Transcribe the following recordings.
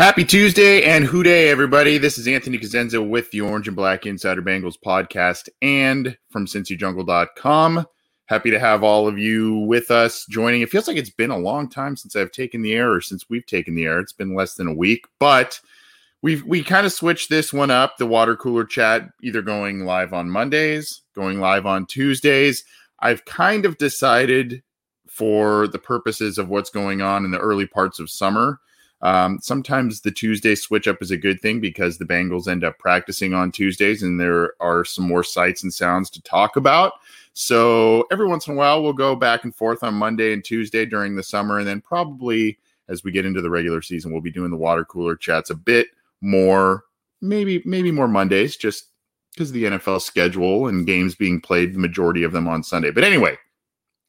Happy Tuesday and Who Dey, everybody. This is Anthony Cosenza with the Orange and Black Insider Bengals podcast and from CincyJungle.com. Happy to have all of you with us joining. It feels like it's been a long time since I've taken the air or since we've taken the air. It's been less than a week, but we've we kind of switched this one up, the water cooler chat, either going live on Mondays, going live on Tuesdays. I've kind of decided for the purposes of what's going on in the early parts of summer um, sometimes the Tuesday switch up is a good thing because the Bengals end up practicing on Tuesdays and there are some more sights and sounds to talk about. So every once in a while, we'll go back and forth on Monday and Tuesday during the summer. And then probably as we get into the regular season, we'll be doing the water cooler chats a bit more, maybe, maybe more Mondays, just because of the NFL schedule and games being played, the majority of them on Sunday. But anyway,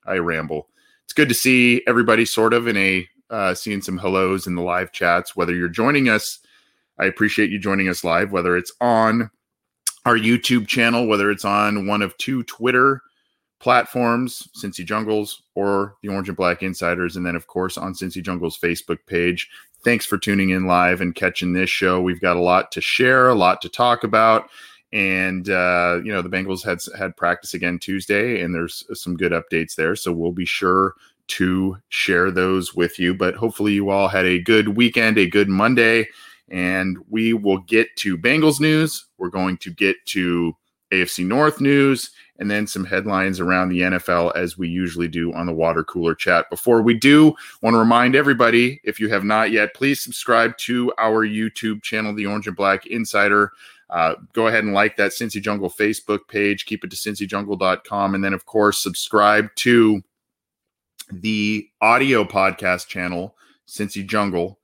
I ramble. It's good to see everybody sort of in a uh, seeing some hellos in the live chats. Whether you're joining us, I appreciate you joining us live, whether it's on our YouTube channel, whether it's on one of two Twitter platforms, Cincy Jungles or the Orange and Black Insiders, and then, of course, on Cincy Jungles Facebook page. Thanks for tuning in live and catching this show. We've got a lot to share, a lot to talk about. And uh, you know the Bengals had had practice again Tuesday, and there's some good updates there. So we'll be sure to share those with you. But hopefully, you all had a good weekend, a good Monday, and we will get to Bengals news. We're going to get to AFC North news and then some headlines around the NFL as we usually do on the water cooler chat. Before we do, want to remind everybody if you have not yet, please subscribe to our YouTube channel, The Orange and Black Insider. Uh, go ahead and like that Cincy Jungle Facebook page. Keep it to cincyjungle.com. And then, of course, subscribe to the audio podcast channel, Cincy Jungle,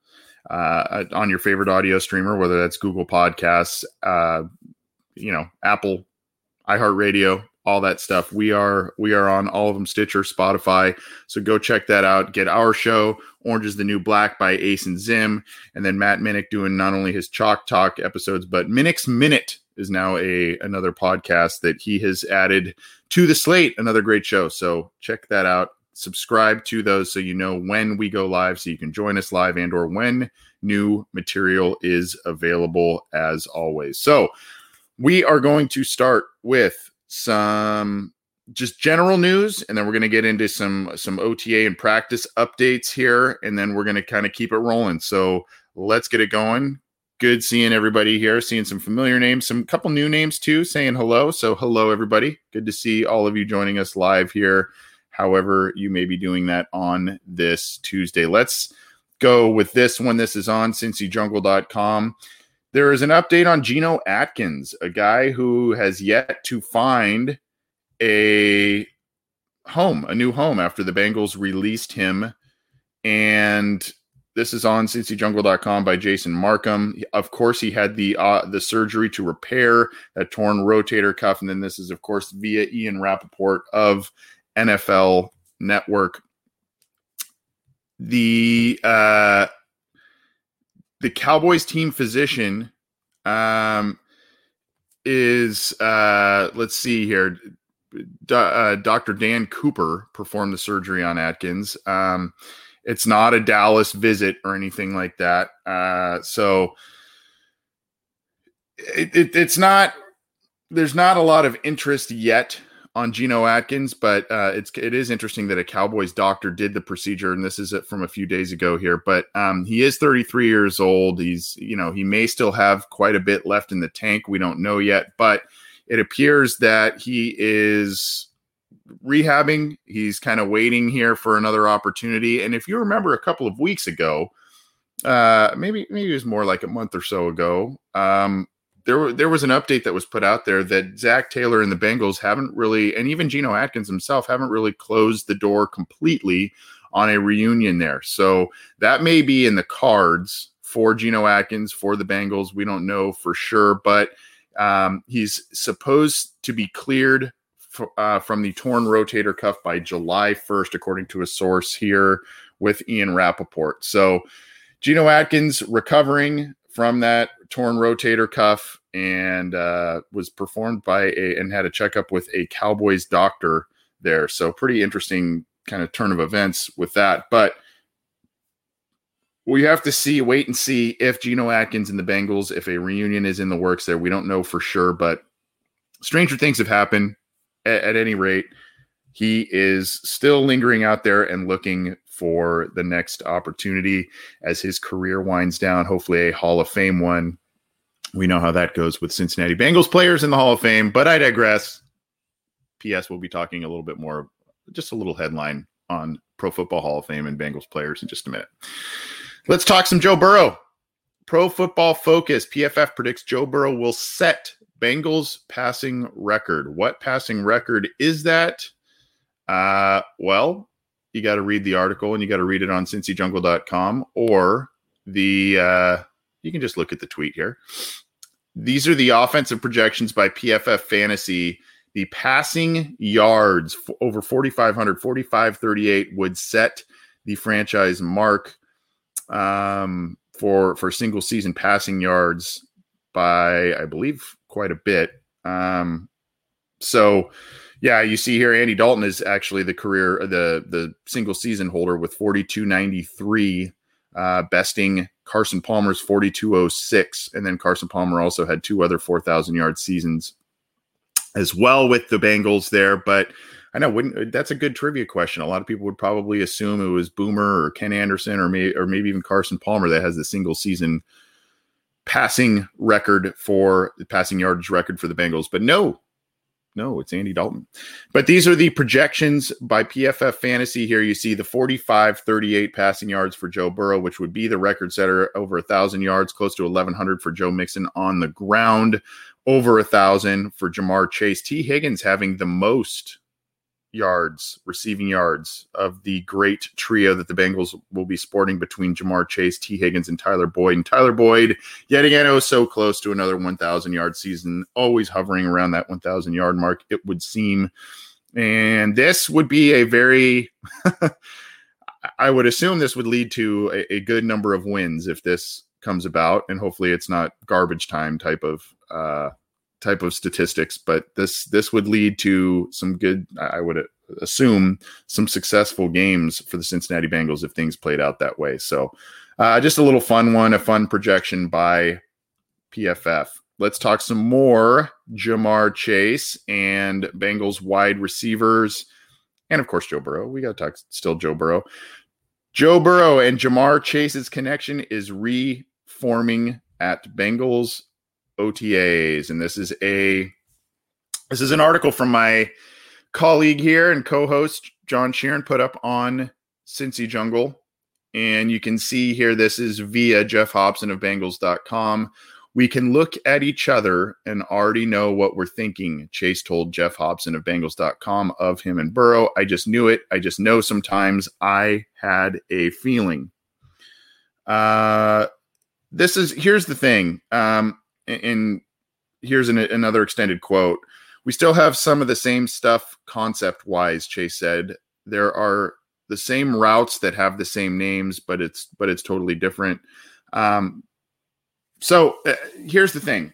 uh, on your favorite audio streamer, whether that's Google Podcasts, uh, you know, Apple, iHeartRadio, all that stuff. We are we are on all of them, Stitcher, Spotify. So go check that out. Get our show, Orange is the New Black by Ace and Zim, and then Matt Minich doing not only his Chalk Talk episodes, but Minich's Minute is now a another podcast that he has added to the slate. Another great show. So check that out subscribe to those so you know when we go live so you can join us live and or when new material is available as always. So we are going to start with some just general news and then we're going to get into some some ota and practice updates here and then we're going to kind of keep it rolling. So let's get it going. Good seeing everybody here seeing some familiar names some couple new names too saying hello. So hello everybody. Good to see all of you joining us live here however you may be doing that on this Tuesday. Let's go with this one. This is on cincyjungle.com. There is an update on Geno Atkins, a guy who has yet to find a home, a new home after the Bengals released him. And this is on cincyjungle.com by Jason Marcum. Of course, he had the uh, the surgery to repair that torn rotator cuff. And then this is, of course, via Ian Rapoport of NFL Network the uh, the Cowboys team physician um, is uh, let's see here. Uh, Dr. Dan Cooper performed the surgery on Atkins. Um, it's not a Dallas visit or anything like that. Uh, so it, it, it's not. There's not a lot of interest yet on Geno Atkins, but uh, it's it is interesting that a Cowboys doctor did the procedure, and this is it from a few days ago here. But um, he is 33 years old. He's you know he may still have quite a bit left in the tank. We don't know yet, but it appears that he is rehabbing. He's kind of waiting here for another opportunity. And if you remember a couple of weeks ago, uh, maybe maybe it was more like a month or so ago. Um, there, there was an update that was put out there that Zac Taylor and the Bengals haven't really, and even Geno Atkins himself haven't really closed the door completely on a reunion there. So that may be in the cards for Geno Atkins for the Bengals. We don't know for sure, but um, he's supposed to be cleared uh, from the torn rotator cuff by July 1st, according to a source here with Ian Rapoport. So Geno Atkins recovering from that torn rotator cuff and uh, was performed by a and had a checkup with a Cowboys doctor there. So pretty interesting kind of turn of events with that. But we have to see, wait and see if Geno Atkins and the Bengals, if a reunion is in the works there. We don't know for sure, but stranger things have happened. At, at any rate, he is still lingering out there and looking for the next opportunity as his career winds down. Hopefully, a Hall of Fame one we know how that goes with Cincinnati Bengals players in the Hall of Fame, but I digress. P.S. We'll be talking a little bit more, just a little headline on Pro Football Hall of Fame and Bengals players in just a minute. Let's talk some Joe Burrow. Pro Football Focus PFF predicts Joe Burrow will set Bengals passing record. What passing record is that? Uh, well, you got to read the article and you got to read it on cincyjungle.com or the uh, you can just look at the tweet here. These are the offensive projections by PFF Fantasy. The passing yards over 4,500, 4,538 would set the franchise mark um, for for single season passing yards by, I believe, quite a bit. Um, so, yeah, you see here, Andy Dalton is actually the career the the single season holder with 4293 uh, besting Carson Palmer's 4206. And then Carson Palmer also had two other 4,000 yard seasons as well with the Bengals there. But I know wouldn't that's a good trivia question. A lot of people would probably assume it was Boomer or Ken Anderson or maybe or maybe even Carson Palmer that has the single season passing record for the passing yardage record for the Bengals. But no, no, it's Andy Dalton. But these are the projections by PFF Fantasy. Here you see the 45 38 passing yards for Joe Burrow, which would be the record setter over a thousand yards, close to 1,100 for Joe Mixon on the ground, over a thousand for Ja'Marr Chase. Tee Higgins having the most yards, receiving yards of the great trio that the Bengals will be sporting between Ja'Marr Chase, Tee Higgins, and Tyler Boyd. And Tyler Boyd, yet again, oh, so close to another 1,000 yard season, always hovering around that 1,000 yard mark, it would seem. And this would be a very, I would assume this would lead to a, a, good number of wins if this comes about. And hopefully it's not garbage time type of, uh, type of statistics, but this this would lead to some good. I would assume some successful games for the Cincinnati Bengals if things played out that way. So, uh, just a little fun one, a fun projection by PFF. Let's talk some more Ja'Marr Chase and Bengals wide receivers, and of course Joe Burrow. We got to talk still Joe Burrow. Joe Burrow and Ja'Marr Chase's connection is reforming at Bengals OTAs, and this is a this is an article from my colleague here and co-host Jon Sheeran put up on Cincy Jungle. And you can see here this is via Geoff Hobson of Bengals.com. We can look at each other and already know what we're thinking. Chase told Geoff Hobson of Bengals.com of him and Burrow. I just knew it. I just know sometimes I had a feeling. Uh, this is here's the thing. Um, and here's an, another extended quote. We still have some of the same stuff concept wise, Chase said. There are the same routes that have the same names, but it's but it's totally different. Um, so uh, here's the thing: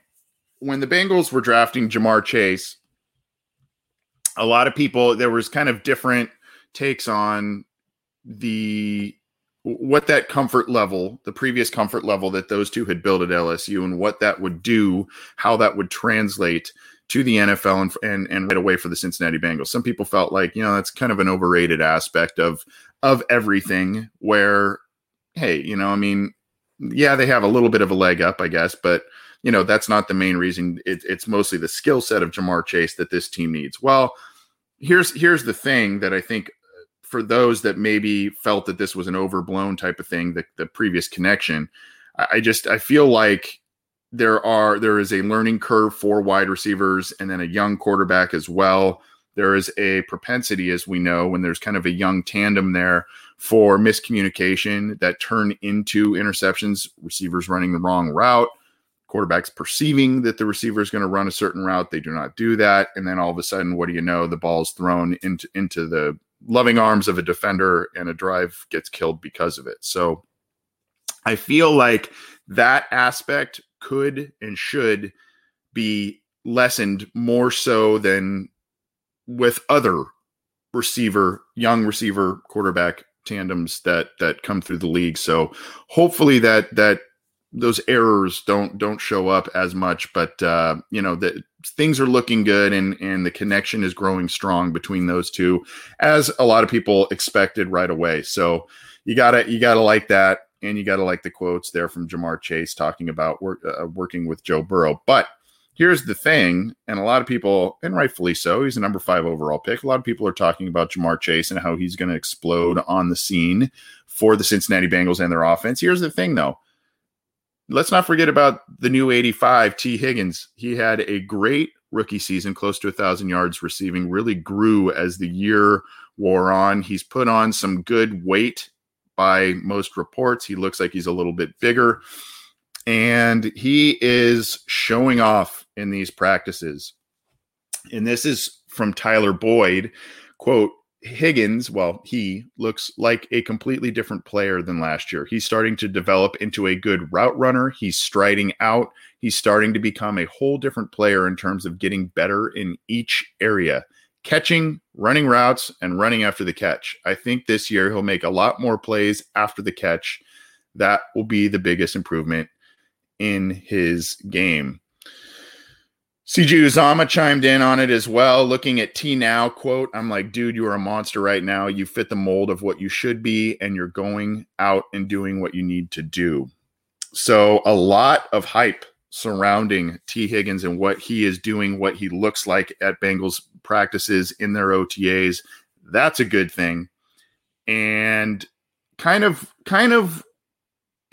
when the Bengals were drafting Ja'Marr Chase, a lot of people there was kind of different takes on the what that comfort level, the previous comfort level that those two had built at LSU, and what that would do, how that would translate to the NFL and and, and right away for the Cincinnati Bengals. Some people felt like you know that's kind of an overrated aspect of of everything. Where hey, you know, I mean, yeah, they have a little bit of a leg up, I guess, but you know that's not the main reason. It, it's mostly the skill set of Ja'Marr Chase that this team needs. Well, here's here's the thing that I think for those that maybe felt that this was an overblown type of thing, the, the previous connection, I, I just I feel like there are there is a learning curve for wide receivers and then a young quarterback as well. There is a propensity, as we know, when there's kind of a young tandem there for miscommunication that turn into interceptions, receivers running the wrong route, quarterbacks perceiving that the receiver is going to run a certain route. They do not do that. And then all of a sudden, what do you know? The ball is thrown into, into the loving arms of a defender and a drive gets killed because of it. So I feel like that aspect could and should be lessened more so than with other receiver, young receiver quarterback tandems that that come through the league. So hopefully that that those errors don't don't show up as much but uh you know the things are looking good and and the connection is growing strong between those two as a lot of people expected right away. So you gotta you gotta like that and you gotta like the quotes there from Ja'Marr Chase talking about work, uh, working with Joe Burrow. But here's the thing and a lot of people and rightfully so he's a number five overall pick. A lot of people are talking about Ja'Marr Chase and how he's going to explode on the scene for the Cincinnati Bengals and their offense. Here's the thing though let's not forget about the new 85 Tee Higgins. He had a great rookie season, close to a thousand yards receiving, really grew as the year wore on. He's put on some good weight by most reports. He looks like he's a little bit bigger. And he is showing off in these practices. And this is from Tyler Boyd. Quote, Higgins, well, he looks like a completely different player than last year. He's starting to develop into a good route runner. He's striding out. He's starting to become a whole different player in terms of getting better in each area catching, running routes, and running after the catch. I think this year he'll make a lot more plays after the catch. That will be the biggest improvement in his game. CJ Uzomah chimed in on it as well. Looking at T now quote, I'm like, dude, you are a monster right now. You fit the mold of what you should be, and you're going out and doing what you need to do. So a lot of hype surrounding Tee Higgins and what he is doing, what he looks like at Bengals practices in their OTAs. That's a good thing. And kind of kind of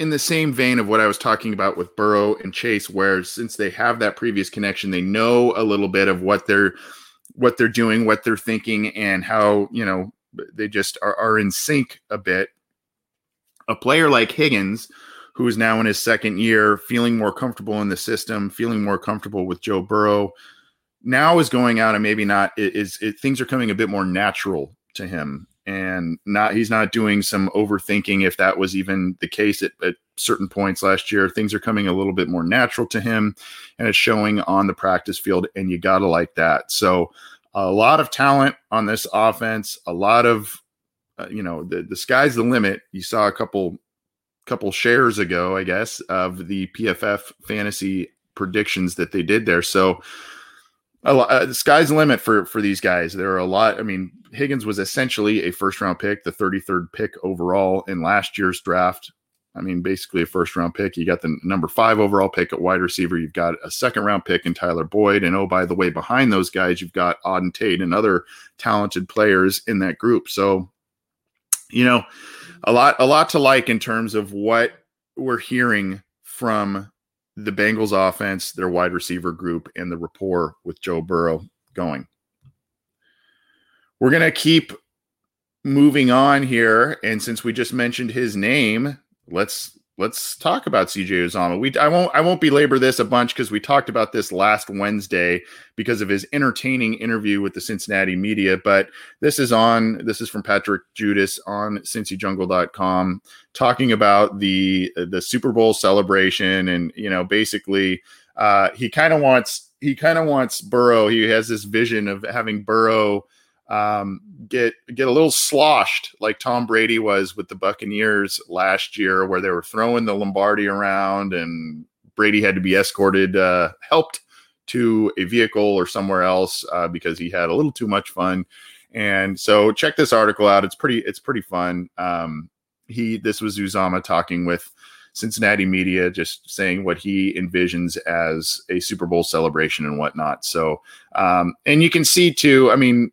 in the same vein of what I was talking about with Burrow and Chase, where since they have that previous connection, they know a little bit of what they're what they're doing, what they're thinking, and how you know they just are, are in sync a bit. A player like Higgins, who is now in his second year, feeling more comfortable in the system, feeling more comfortable with Joe Burrow, now is going out and maybe not is, is things are coming a bit more natural to him and not he's not doing some overthinking if that was even the case at, at, certain points last year. Things are coming a little bit more natural to him and it's showing on the practice field and you gotta like that. So a lot of talent on this offense a lot of uh, you know the, the sky's the limit. You saw a couple couple shares ago i guess of the pff fantasy predictions that they did there. So a lot, uh, sky's the limit for for these guys. There are a lot. I mean, Higgins was essentially a first round pick, the 33rd pick overall in last year's draft. I mean, basically a first round pick. You got the number five overall pick at wide receiver. You've got a second round pick in Tyler Boyd. And oh, by the way, behind those guys, you've got Auden Tate and other talented players in that group. So, you know, a lot, a lot to like in terms of what we're hearing from the Bengals offense, their wide receiver group, and the rapport with Joe Burrow going. We're going to keep moving on here. And since we just mentioned his name, let's let's talk about CJ Uzomah. We I won't I won't belabor this a bunch because we talked about this last Wednesday because of his entertaining interview with the Cincinnati media. But this is on this is from Patrick Judis on CincyJungle.com talking about the the Super Bowl celebration and you know basically uh, he kind of wants he kind of wants Burrow. He has this vision of having Burrow um, get get a little sloshed like Tom Brady was with the Buccaneers last year, where they were throwing the Lombardi around and Brady had to be escorted, uh, helped to a vehicle or somewhere else uh, because he had a little too much fun. And so check this article out. It's pretty it's pretty fun. Um, he this was Uzomah talking with Cincinnati media, just saying what he envisions as a Super Bowl celebration and whatnot. So, um, and you can see too. I mean,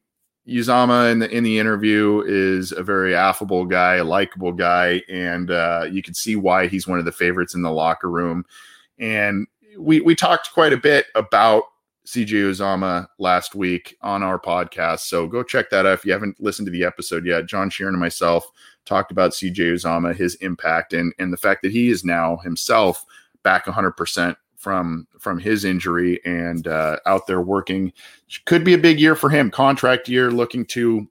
Uzomah in the in the interview is a very affable guy, a likable guy, and uh, you can see why he's one of the favorites in the locker room. And we we talked quite a bit about CJ Uzomah last week on our podcast, so go check that out if you haven't listened to the episode yet. Jon Sheeran and myself talked about CJ Uzomah, his impact, and and the fact that he is now himself back 100 percent from from his injury and uh, out there working. Could be a big year for him. Contract year, looking to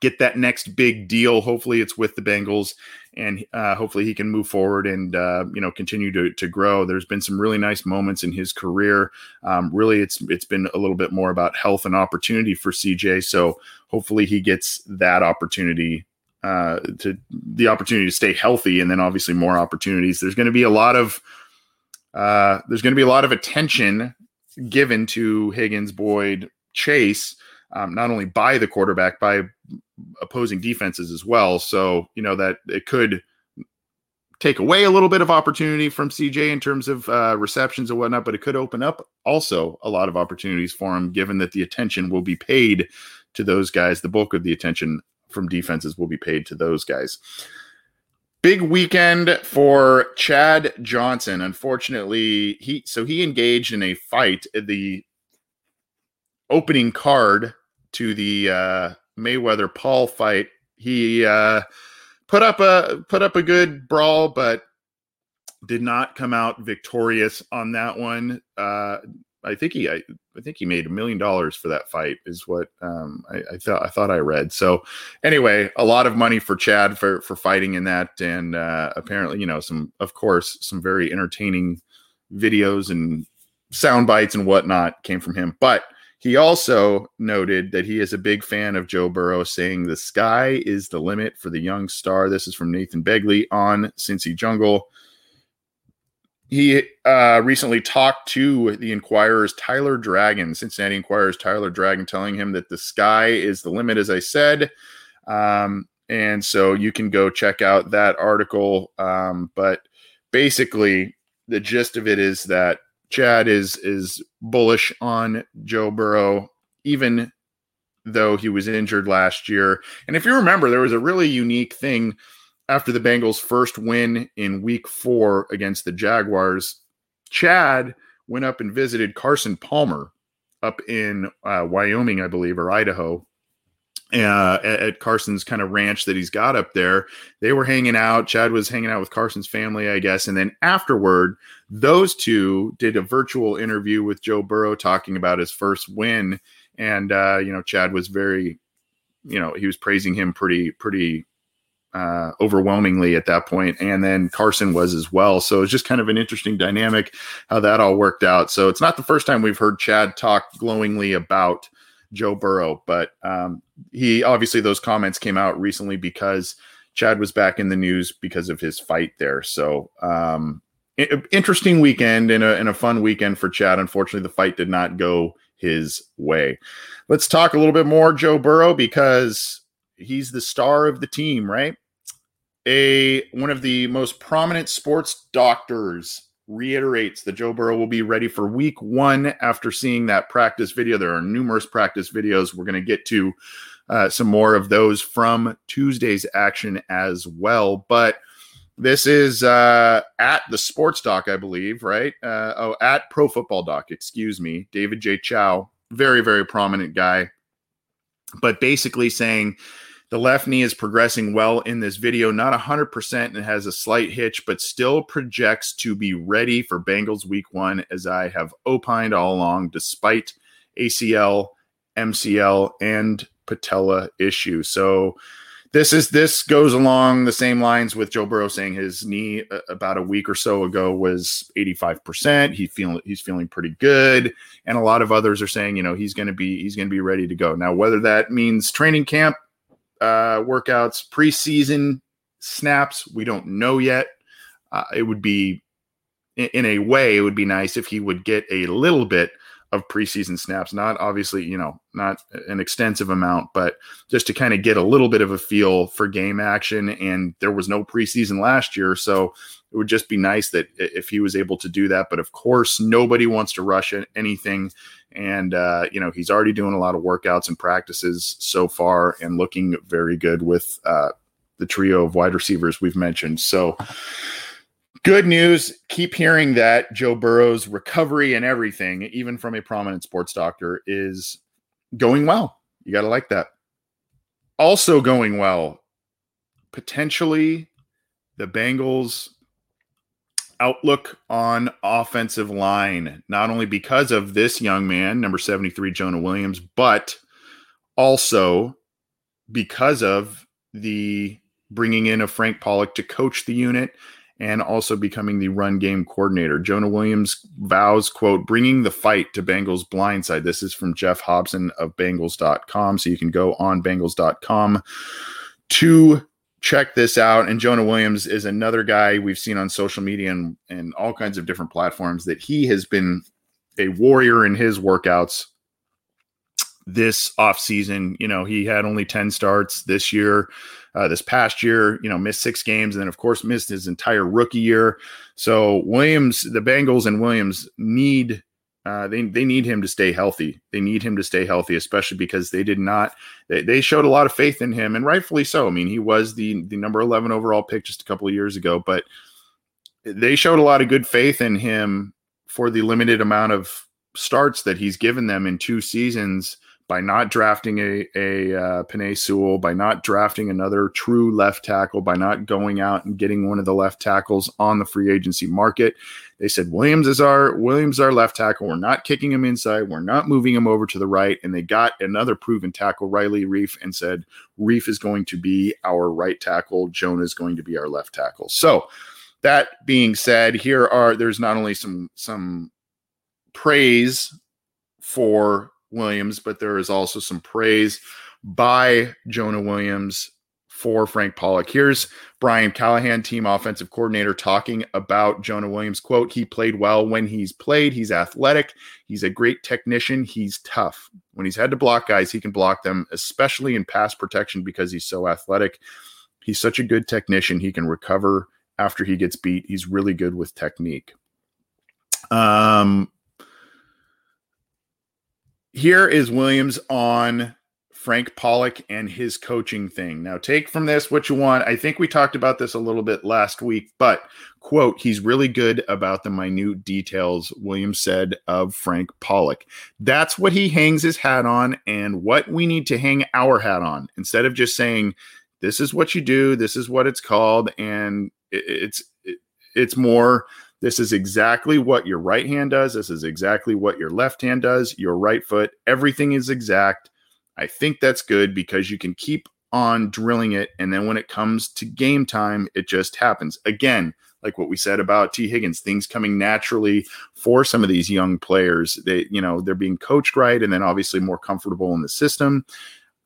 get that next big deal. Hopefully, it's with the Bengals, and uh, hopefully he can move forward and uh, you know continue to to grow. There's been some really nice moments in his career. Um, really, it's it's been a little bit more about health and opportunity for CJ. So hopefully he gets that opportunity. Uh, to the opportunity to stay healthy, and then obviously more opportunities. There's going to be a lot of uh, there's going to be a lot of attention given to Higgins, Boyd, Chase, um, not only by the quarterback, by opposing defenses as well. So, you know, that it could take away a little bit of opportunity from CJ in terms of uh, receptions and whatnot, but it could open up also a lot of opportunities for him, given that the attention will be paid to those guys. The bulk of the attention from defenses will be paid to those guys. Big weekend for Chad Johnson. Unfortunately, he so he engaged in a fight at the opening card to the uh, Mayweather Paul fight. He uh, put up a put up a good brawl, but did not come out victorious on that one. Uh, I think he I, I think he made a million dollars for that fight is what um, I, I, thought I thought I read. So anyway, a lot of money for Chad for for fighting in that, and uh, apparently you know some of course some very entertaining videos and sound bites and whatnot came from him. But he also noted that he is a big fan of Joe Burrow, saying the sky is the limit for the young star. This is from Nathan Begley on Cincy Jungle he uh, recently talked to the Enquirer's Tyler Dragon, Cincinnati Enquirer's Tyler Dragon, telling him that the sky is the limit, as I said. Um, and so you can go check out that article. Um, but basically, the gist of it is that Chad is is bullish on Joe Burrow, even though he was injured last year. And if you remember, there was a really unique thing after the Bengals' first win in week four against the Jaguars, Chad went up and visited Carson Palmer up in uh, Wyoming, I believe, or Idaho. Uh, at, at, Carson's kind of ranch that he's got up there. They were hanging out. Chad was hanging out with Carson's family, I guess. And then afterward, those two did a virtual interview with Joe Burrow talking about his first win. And, uh, you know, Chad was very, you know, he was praising him pretty, pretty uh, overwhelmingly at that point, and then Carson was as well. So it's just kind of an interesting dynamic how that all worked out. So it's not the first time we've heard Chad talk glowingly about Joe Burrow, but um, he obviously those comments came out recently because Chad was back in the news because of his fight there. So um, interesting weekend and a, and a fun weekend for Chad. Unfortunately, the fight did not go his way. Let's talk a little bit more Joe Burrow because he's the star of the team, right? A one of the most prominent sports doctors reiterates that Joe Burrow will be ready for week one after seeing that practice video. There are numerous practice videos. We're going to get to uh, some more of those from Tuesday's action as well. But this is uh, at the sports doc, I believe, right? Uh, oh, at Pro Football Doc, excuse me. David J. Chao, very, very prominent guy, but basically saying The left knee is progressing well in this video, not 100% and has a slight hitch, but still projects to be ready for Bengals week one, as I have opined all along, despite ACL, MCL, and patella issue. So, this is this goes along the same lines with Joe Burrow saying his knee uh, about a week or so ago was 85%. He feeling he's feeling pretty good and a lot of others are saying, you know, he's going to be he's going to be ready to go. Now whether that means training camp uh workouts, preseason snaps, we don't know yet. Uh, it would be in, in a way it would be nice if he would get a little bit of preseason snaps. Not obviously, you know, not an extensive amount, but just to kind of get a little bit of a feel for game action. And there was no preseason last year, so it would just be nice that if he was able to do that. But of course, nobody wants to rush anything. And uh, you know, he's already doing a lot of workouts and practices so far, and looking very good with uh, the trio of wide receivers we've mentioned. So. Good news. Keep hearing that Joe Burrow's recovery and everything, even from a prominent sports doctor, is going well. You got to like that. Also going well, potentially the Bengals' outlook on offensive line, not only because of this young man, number 73, Jonah Williams, but also because of the bringing in of Frank Pollack to coach the unit and also becoming the run game coordinator. Jonah Williams vows, quote, bringing the fight to Bengals blindside. This is from Geoff Hobson of Bengals.com. So you can go on Bengals.com to check this out. And Jonah Williams is another guy we've seen on social media and, and all kinds of different platforms that he has been a warrior in his workouts this offseason. You know, he had only 10 starts this year. Uh, this past year, you know, missed six games and then, of course, missed his entire rookie year. So, Williams, the Bengals and Williams need. Uh, they they need him to stay healthy. They need him to stay healthy, especially because they did not. They, they showed a lot of faith in him, and rightfully so. I mean, he was the the number eleven overall pick just a couple of years ago, but they showed a lot of good faith in him for the limited amount of starts that he's given them in two seasons by not drafting a, a uh, Penei Sewell, by not drafting another true left tackle, by not going out and getting one of the left tackles on the free agency market. They said Williams is our Williams is our left tackle. We're not kicking him inside. We're not moving him over to the right. And they got another proven tackle, Riley Reiff, and said Reiff is going to be our right tackle. Jonah is going to be our left tackle. So that being said, here are there's not only some some praise for Williams, but there is also some praise by Jonah Williams for Frank Pollack. Here's Brian Callahan, team offensive coordinator, talking about Jonah Williams. Quote, he played well when he's played. He's athletic. He's a great technician. He's tough. When he's had to block guys, he can block them, especially in pass protection because he's so athletic. He's such a good technician. He can recover after he gets beat. He's really good with technique. Um, here is Williams on Frank Pollack and his coaching thing. Now, take from this what you want. I think we talked about this a little bit last week, but quote, he's really good about the minute details, Williams said of Frank Pollack. That's what he hangs his hat on and what we need to hang our hat on instead of just saying, this is what you do, this is what it's called, and it's it's more this is exactly what your right hand does. This is exactly what your left hand does. Your right foot, everything is exact. I think that's good because you can keep on drilling it. And then when it comes to game time, it just happens. Again, like what we said about Tee Higgins, things coming naturally for some of these young players. They, you know, they're being coached right and then obviously more comfortable in the system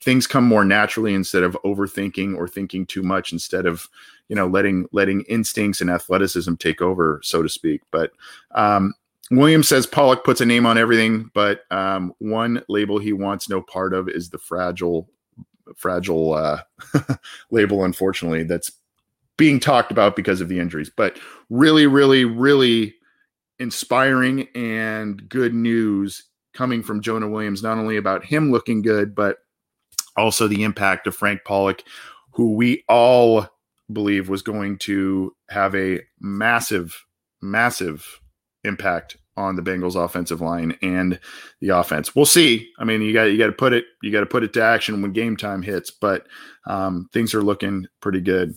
things come more naturally instead of overthinking or thinking too much instead of you know letting letting instincts and athleticism take over so to speak. But um, williams says pollack puts a name on everything but um, one label he wants no part of is the fragile fragile uh, label unfortunately that's being talked about because of the injuries. But really really really inspiring and good news coming from jonah williams not only about him looking good but also the impact of Frank Pollack, who we all believe was going to have a massive, massive impact on the Bengals offensive line and the offense. We'll see. I mean, you got you got to put it you got to put it to action when game time hits, but um, things are looking pretty good.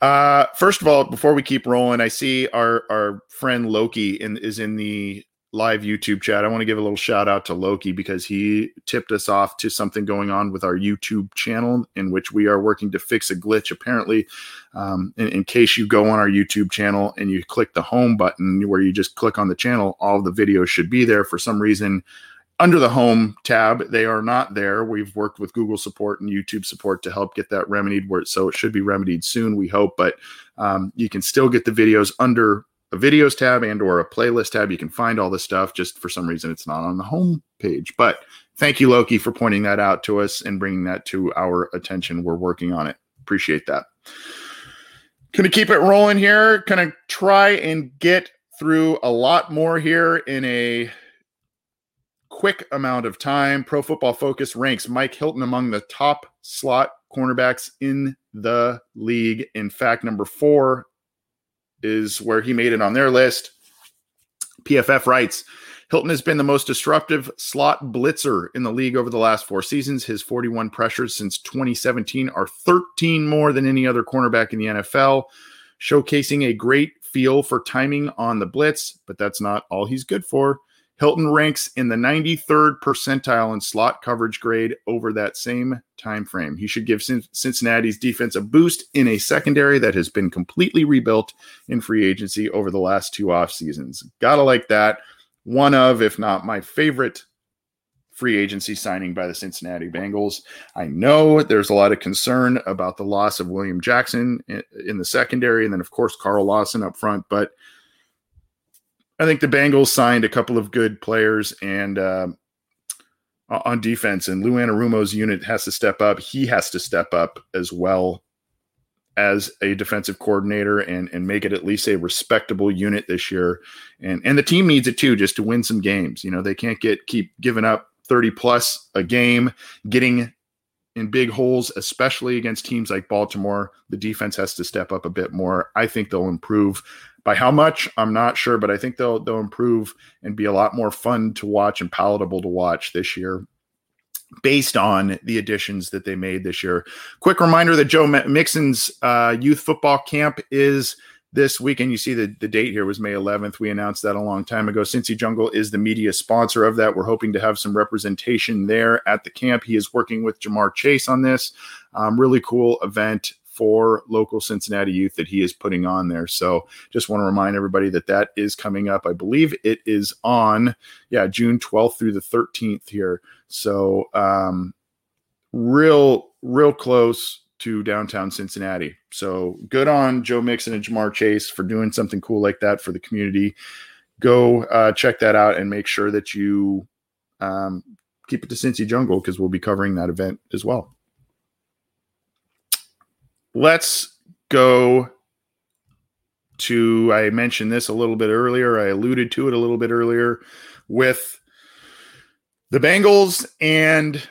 Uh, first of all, before we keep rolling, I see our our friend Loki in, is in the live YouTube chat. I want to give a little shout out to Loki because he tipped us off to something going on with our YouTube channel in which we are working to fix a glitch. Apparently, um, in, in, case you go on our YouTube channel and you click the home button where you just click on the channel, all the videos should be there. For some reason, under the home tab, they are not there. We've worked with Google support and YouTube support to help get that remedied. Where so it should be remedied soon, we hope. But um, you can still get the videos under a videos tab and or a playlist tab. You can find all this stuff. Just for some reason, it's not on the home page. But thank you, Loki, for pointing that out to us and bringing that to our attention. We're working on it. Appreciate that. Gonna keep it rolling here. Gonna try and get through a lot more here in a quick amount of time. Pro Football Focus ranks Mike Hilton among the top slot cornerbacks in the league. In fact, number four is where he made it on their list. PFF writes Hilton has been the most disruptive slot blitzer in the league over the last four seasons. His 41 pressures since 2017 are 13 more than any other cornerback in the NFL, showcasing a great feel for timing on the blitz, but that's not all he's good for. Hilton ranks in the 93rd percentile in slot coverage grade over that same time frame. He should give Cincinnati's defense a boost in a secondary that has been completely rebuilt in free agency over the last two off seasons. Gotta like that. One of, if not my favorite free agency signing by the Cincinnati Bengals. I know there's a lot of concern about the loss of William Jackson in the secondary, and then, of course, Carl Lawson up front, but I think the Bengals signed a couple of good players and uh, on defense, and Lou Anarumo's unit has to step up. He has to step up as well as a defensive coordinator and and make it at least a respectable unit this year. And and the team needs it too, just to win some games. You know, they can't get keep giving up 30 plus a game, getting in big holes, especially against teams like Baltimore. The defense has to step up a bit more. I think they'll improve. By how much, I'm not sure, but I think they'll they'll improve and be a lot more fun to watch and palatable to watch this year based on the additions that they made this year. Quick reminder that Joe Mixon's uh, youth football camp is this weekend. You see the, the date here was May 11th. We announced that a long time ago. Cincy Jungle is the media sponsor of that. We're hoping to have some representation there at the camp. He is working with Ja'Marr Chase on this. Um, really cool event for local Cincinnati youth that he is putting on there. So just want to remind everybody that that is coming up. I believe it is on, yeah, June 12th through the 13th here. So, um, real, real close to downtown Cincinnati. So good on Joe Mixon and Ja'Marr Chase for doing something cool like that for the community. Go uh, check that out and make sure that you um, keep it to Cincy Jungle because we'll be covering that event as well let's go to I mentioned this a little bit earlier. I alluded to it a little bit earlier with the Bengals and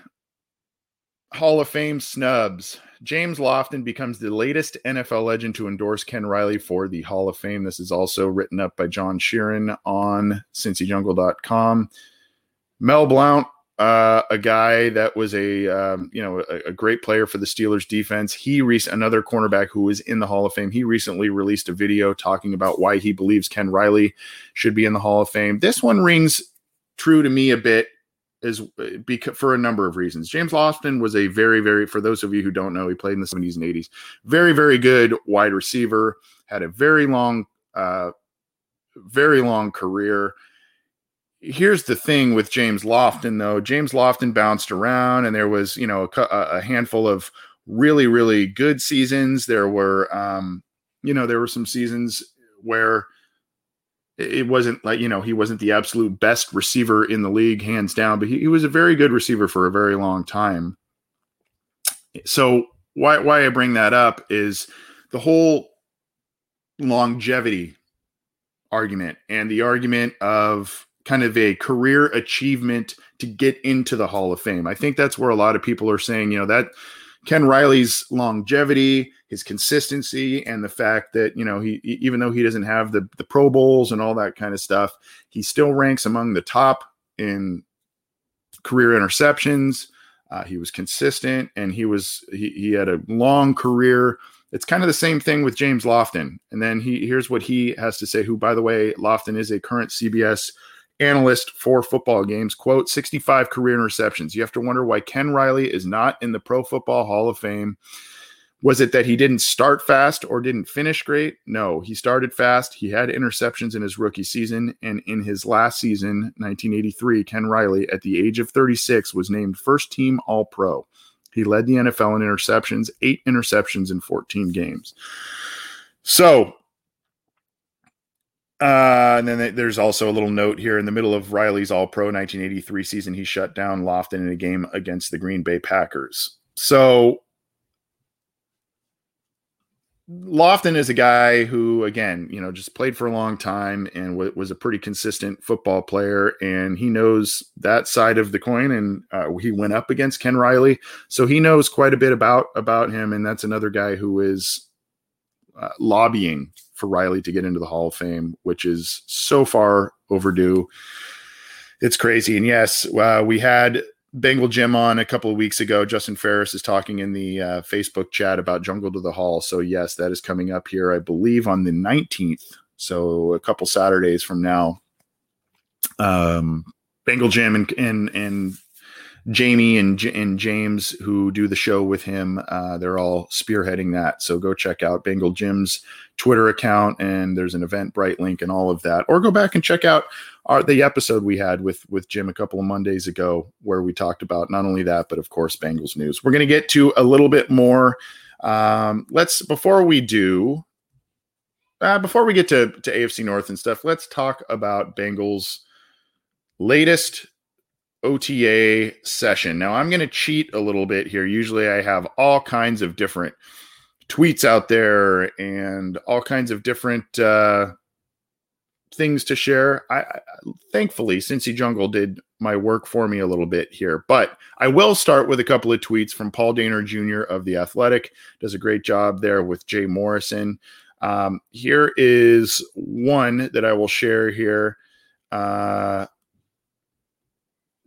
Hall of Fame snubs. James Lofton becomes the latest NFL legend to endorse Ken Riley for the Hall of Fame. This is also written up by Jon Sheeran on cincyjungle.com. Mel Blount uh, a guy that was a um, you know a, a, great player for the Steelers defense. He re- another cornerback who was in the Hall of Fame. He recently released a video talking about why he believes Ken Riley should be in the Hall of Fame. This one rings true to me a bit is because for a number of reasons. James Lofton was a very very for those of you who don't know, he played in the 70s and 80s. Very very good wide receiver. Had a very long uh, very long career here's the thing with James Lofton, though. James Lofton bounced around, and there was, you know, a, a handful of really, really good seasons. There were, um, you know, there were some seasons where it wasn't like, you know, he wasn't the absolute best receiver in the league, hands down, but he, he was a very good receiver for a very long time. So why why I bring that up is the whole longevity argument and the argument of kind of a career achievement to get into the Hall of Fame. I think that's where a lot of people are saying, you know, that Ken Riley's longevity, his consistency and the fact that you know he even though he doesn't have the the Pro Bowls and all that kind of stuff, he still ranks among the top in career interceptions. Uh, he was consistent and he was he, he had a long career. It's kind of the same thing with James Lofton. And then he here's what he has to say. Who, by the way, Lofton is a current CBS analyst for football games. Quote: 65 career interceptions. You have to wonder why Ken Riley is not in the Pro Football Hall of Fame. Was it that he didn't start fast or didn't finish great? No, he started fast. He had interceptions in his rookie season. And in his last season, 1983, Ken Riley, at the age of 36, was named first team All Pro. He led the NFL in interceptions, eight interceptions in 14 games. So, uh, and then there's also a little note here in the middle of Riley's All Pro 1983 season. He shut down Lofton in a game against the Green Bay Packers. So, Lofton is a guy who, again, you know, just played for a long time and w- was a pretty consistent football player, and he knows that side of the coin. And uh, he went up against Ken Riley, so he knows quite a bit about about him. And that's another guy who is uh, lobbying for Riley to get into the Hall of Fame, which is so far overdue. It's crazy. And yes, uh, we had Bengal Jim on a couple of weeks ago. Justin Ferris is talking in the uh, Facebook chat about Jungle to the Hall. So, yes, that is coming up here, I believe, on the 19th. So, a couple Saturdays from now. Um, Bengal Jim and, and, and Jamie and, and James, who do the show with him, uh, they're all spearheading that. So, go check out Bengal Jim's Twitter account, and there's an Eventbrite link and all of that. Or go back and check out our the episode we had with with Jim a couple of Mondays ago, where we talked about not only that, but of course Bengals news. We're going to get to a little bit more. Um, let's before we do, uh, before we get to to AFC North and stuff, let's talk about Bengals latest OTA session. Now I'm going to cheat a little bit here. Usually I have all kinds of different tweets out there and all kinds of different uh, things to share. I, I thankfully Cincy Jungle did my work for me a little bit here, but I will start with a couple of tweets from Paul Dehner Jr. of the Athletic. Does a great job there with Jay Morrison. Um, here is one that I will share here. Uh,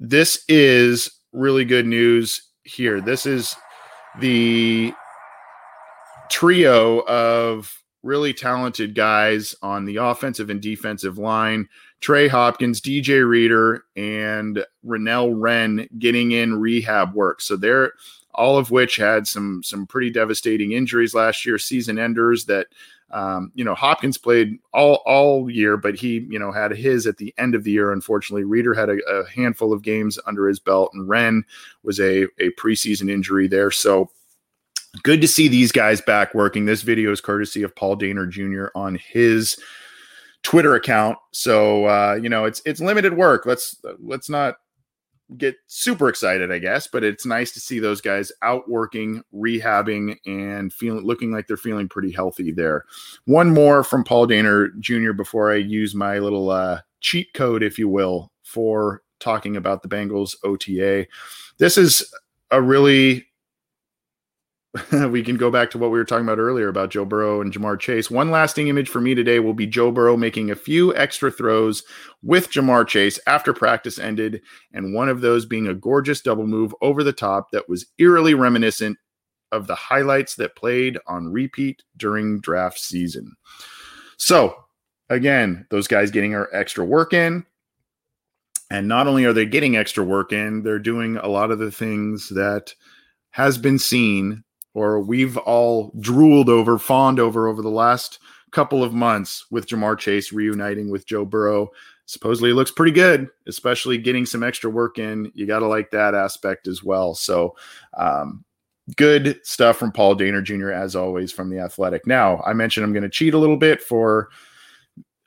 this is really good news here. This is the trio of really talented guys on the offensive and defensive line. Trey Hopkins, DJ Reader, and Renell Wren getting in rehab work. So they're all of which had some some pretty devastating injuries last year, season enders that um, you know Hopkins played all all year, but he you know had his at the end of the year. Unfortunately, Reader had a, a handful of games under his belt, and Wren was a a preseason injury there. So good to see these guys back working. This video is courtesy of Paul Dehner Jr. on his Twitter account. So uh, you know, it's it's limited work. Let's let's not get super excited, I guess, but it's nice to see those guys out working, rehabbing, and feeling looking like they're feeling pretty healthy there. One more from Paul Dehner Jr. before I use my little uh, cheat code, if you will, for talking about the Bengals OTA. This is a really we can go back to what we were talking about earlier about Joe Burrow and Ja'Marr Chase. One lasting image for me today will be Joe Burrow making a few extra throws with Ja'Marr Chase after practice ended, and one of those being a gorgeous double move over the top that was eerily reminiscent of the highlights that played on repeat during draft season. So, again, those guys getting our extra work in. And not only are they getting extra work in, they're doing a lot of the things that has been seen or we've all drooled over, fawned over over the last couple of months with Ja'Marr Chase reuniting with Joe Burrow. Supposedly looks pretty good, especially getting some extra work in. You got to like that aspect as well. So, um, good stuff from Paul Dehner Jr., as always, from the athletic. Now, I mentioned I'm going to cheat a little bit for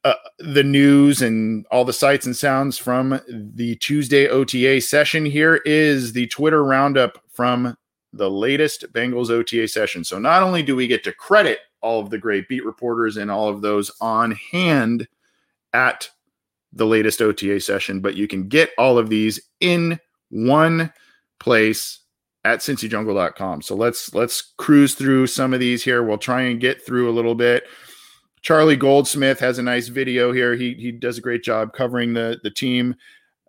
uh, the news and all the sights and sounds from the Tuesday OTA session. Here is the Twitter roundup from the latest Bengals OTA session. So not only do we get to credit all of the great beat reporters and all of those on hand at the latest OTA session, but you can get all of these in one place at cincyjungle.com. So let's let's cruise through some of these here. We'll try and get through a little bit. Charlie Goldsmith has a nice video here. He he does a great job covering the the team.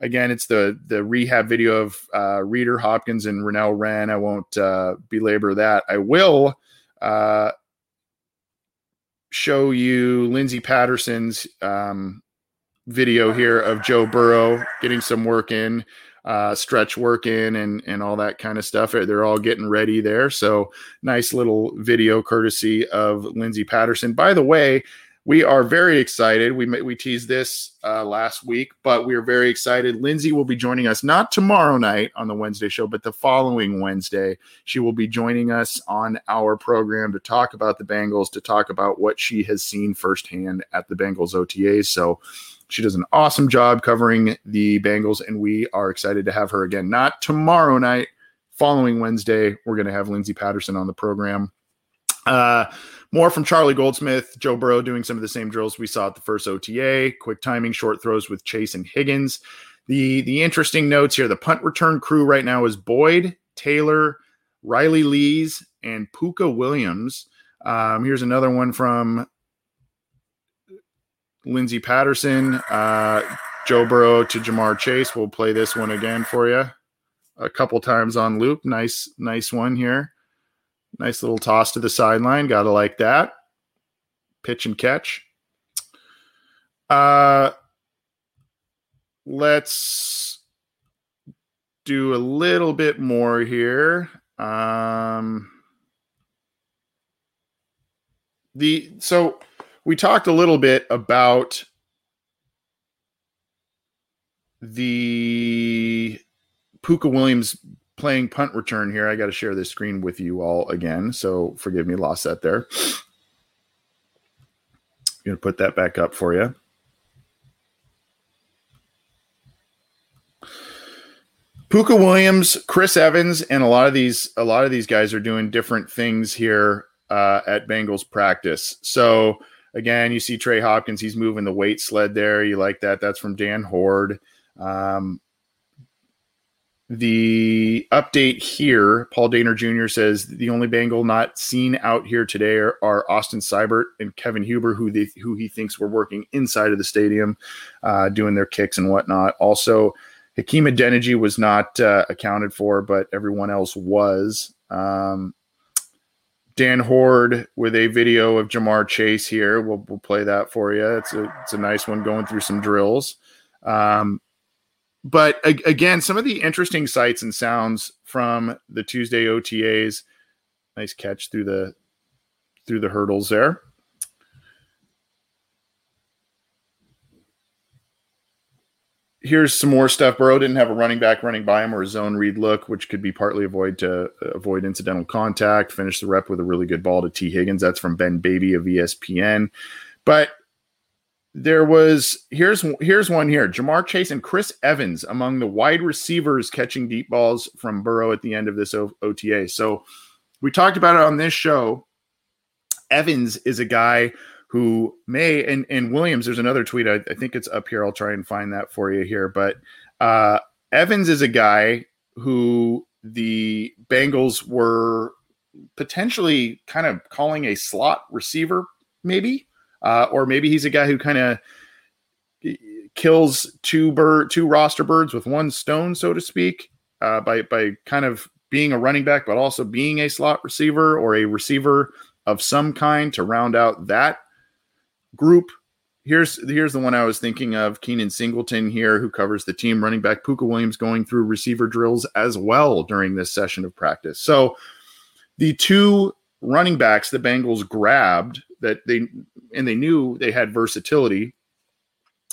Again, it's the the rehab video of uh, Reader Hopkins and Renell Wren. I won't uh, belabor that. I will uh, show you Lindsey Patterson's um, video here of Joe Burrow getting some work in uh, stretch work in and and all that kind of stuff. They're all getting ready there. So nice little video courtesy of Lindsey Patterson. By the way, we are very excited. We we teased this uh, last week, but we are very excited. Lindsey will be joining us not tomorrow night on the Wednesday show, but the following Wednesday. She will be joining us on our program to talk about the Bengals, to talk about what she has seen firsthand at the Bengals OTAs. So she does an awesome job covering the Bengals, and we are excited to have her again. Not tomorrow night, following Wednesday, we're going to have Lindsey Patterson on the program. Uh, more from Charlie Goldsmith, Joe Burrow doing some of the same drills we saw at the first OTA, quick timing, short throws with Chase and Higgins. The the interesting notes here: the punt return crew right now is Boyd, Taylor, Riley Lees, and Pooka Williams. Um, here's another one from Lindsey Patterson, uh, Joe Burrow to Ja'Marr Chase. We'll play this one again for you a couple times on loop. Nice, nice one here. Nice little toss to the sideline. Gotta like that. Pitch and catch. Uh, let's do a little bit more here. Um, the so we talked a little bit about the Pooka Williams playing punt return here. I got to share this screen with you all again. So forgive me, lost that there. I'm going to put that back up for you. Pooka Williams, Chris Evans, and a lot of these a lot of these guys are doing different things here uh, at Bengals practice. So Again, you see Trey Hopkins, he's moving the weight sled there. You like that. That's from Dan Hoard. Um, the update here, Paul Dehner Jr. says the only Bengal not seen out here today are, are Austin Seibert and Kevin Huber, who they, who he thinks were working inside of the stadium, uh, doing their kicks and whatnot. Also, Hakeem Adeniji was not uh, accounted for, but everyone else was. Um, Dan Hoard with a video of Ja'Marr Chase here. We'll, we'll play that for you. It's a, it's a nice one going through some drills. Um, but again, some of the interesting sights and sounds from the Tuesday OTAs. Nice catch through the through the hurdles there. here's some more stuff. Burrow didn't have a running back running by him or a zone read look, which could be partly avoid to avoid incidental contact. Finish the rep with a really good ball to T. Higgins. That's from Ben Baby of ESPN. But there was here's here's one here. Ja'Marr Chase and Chris Evans among the wide receivers catching deep balls from Burrow at the end of this o- OTA. So we talked about it on this show. Evans is a guy who may and and Williams. There's another tweet. I, I, think it's up here. I'll try and find that for you here. But uh, Evans is a guy who the Bengals were potentially kind of calling a slot receiver, maybe, uh, or maybe he's a guy who kind of kills two bird two roster birds with one stone, so to speak, uh, by by kind of being a running back, but also being a slot receiver or a receiver of some kind to round out that group. Here's here's the one I was thinking of. Keenan Singleton here, who covers the team. Running back Pooka Williams going through receiver drills as well during this session of practice. So the two running backs the Bengals grabbed that they and they knew they had versatility.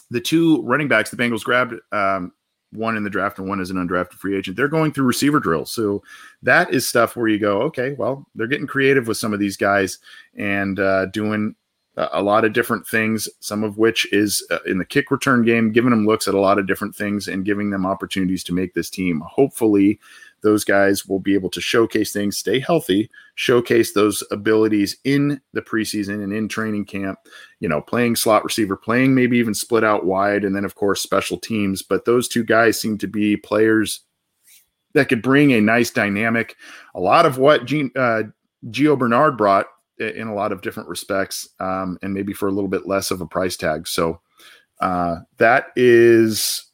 The two running backs the Bengals grabbed, um, one in the draft and one as an undrafted free agent. They're going through receiver drills. So that is stuff where you go, okay, well, they're getting creative with some of these guys and uh, doing a lot of different things, some of which is uh, in the kick return game, giving them looks at a lot of different things and giving them opportunities to make this team. Hopefully, those guys will be able to showcase things, stay healthy, showcase those abilities in the preseason and in training camp, you know, playing slot receiver, playing maybe even split out wide, and then, of course, special teams. But those two guys seem to be players that could bring a nice dynamic. A lot of what Gene, uh, Gio Bernard brought in a lot of different respects, um, and maybe for a little bit less of a price tag. So uh, that is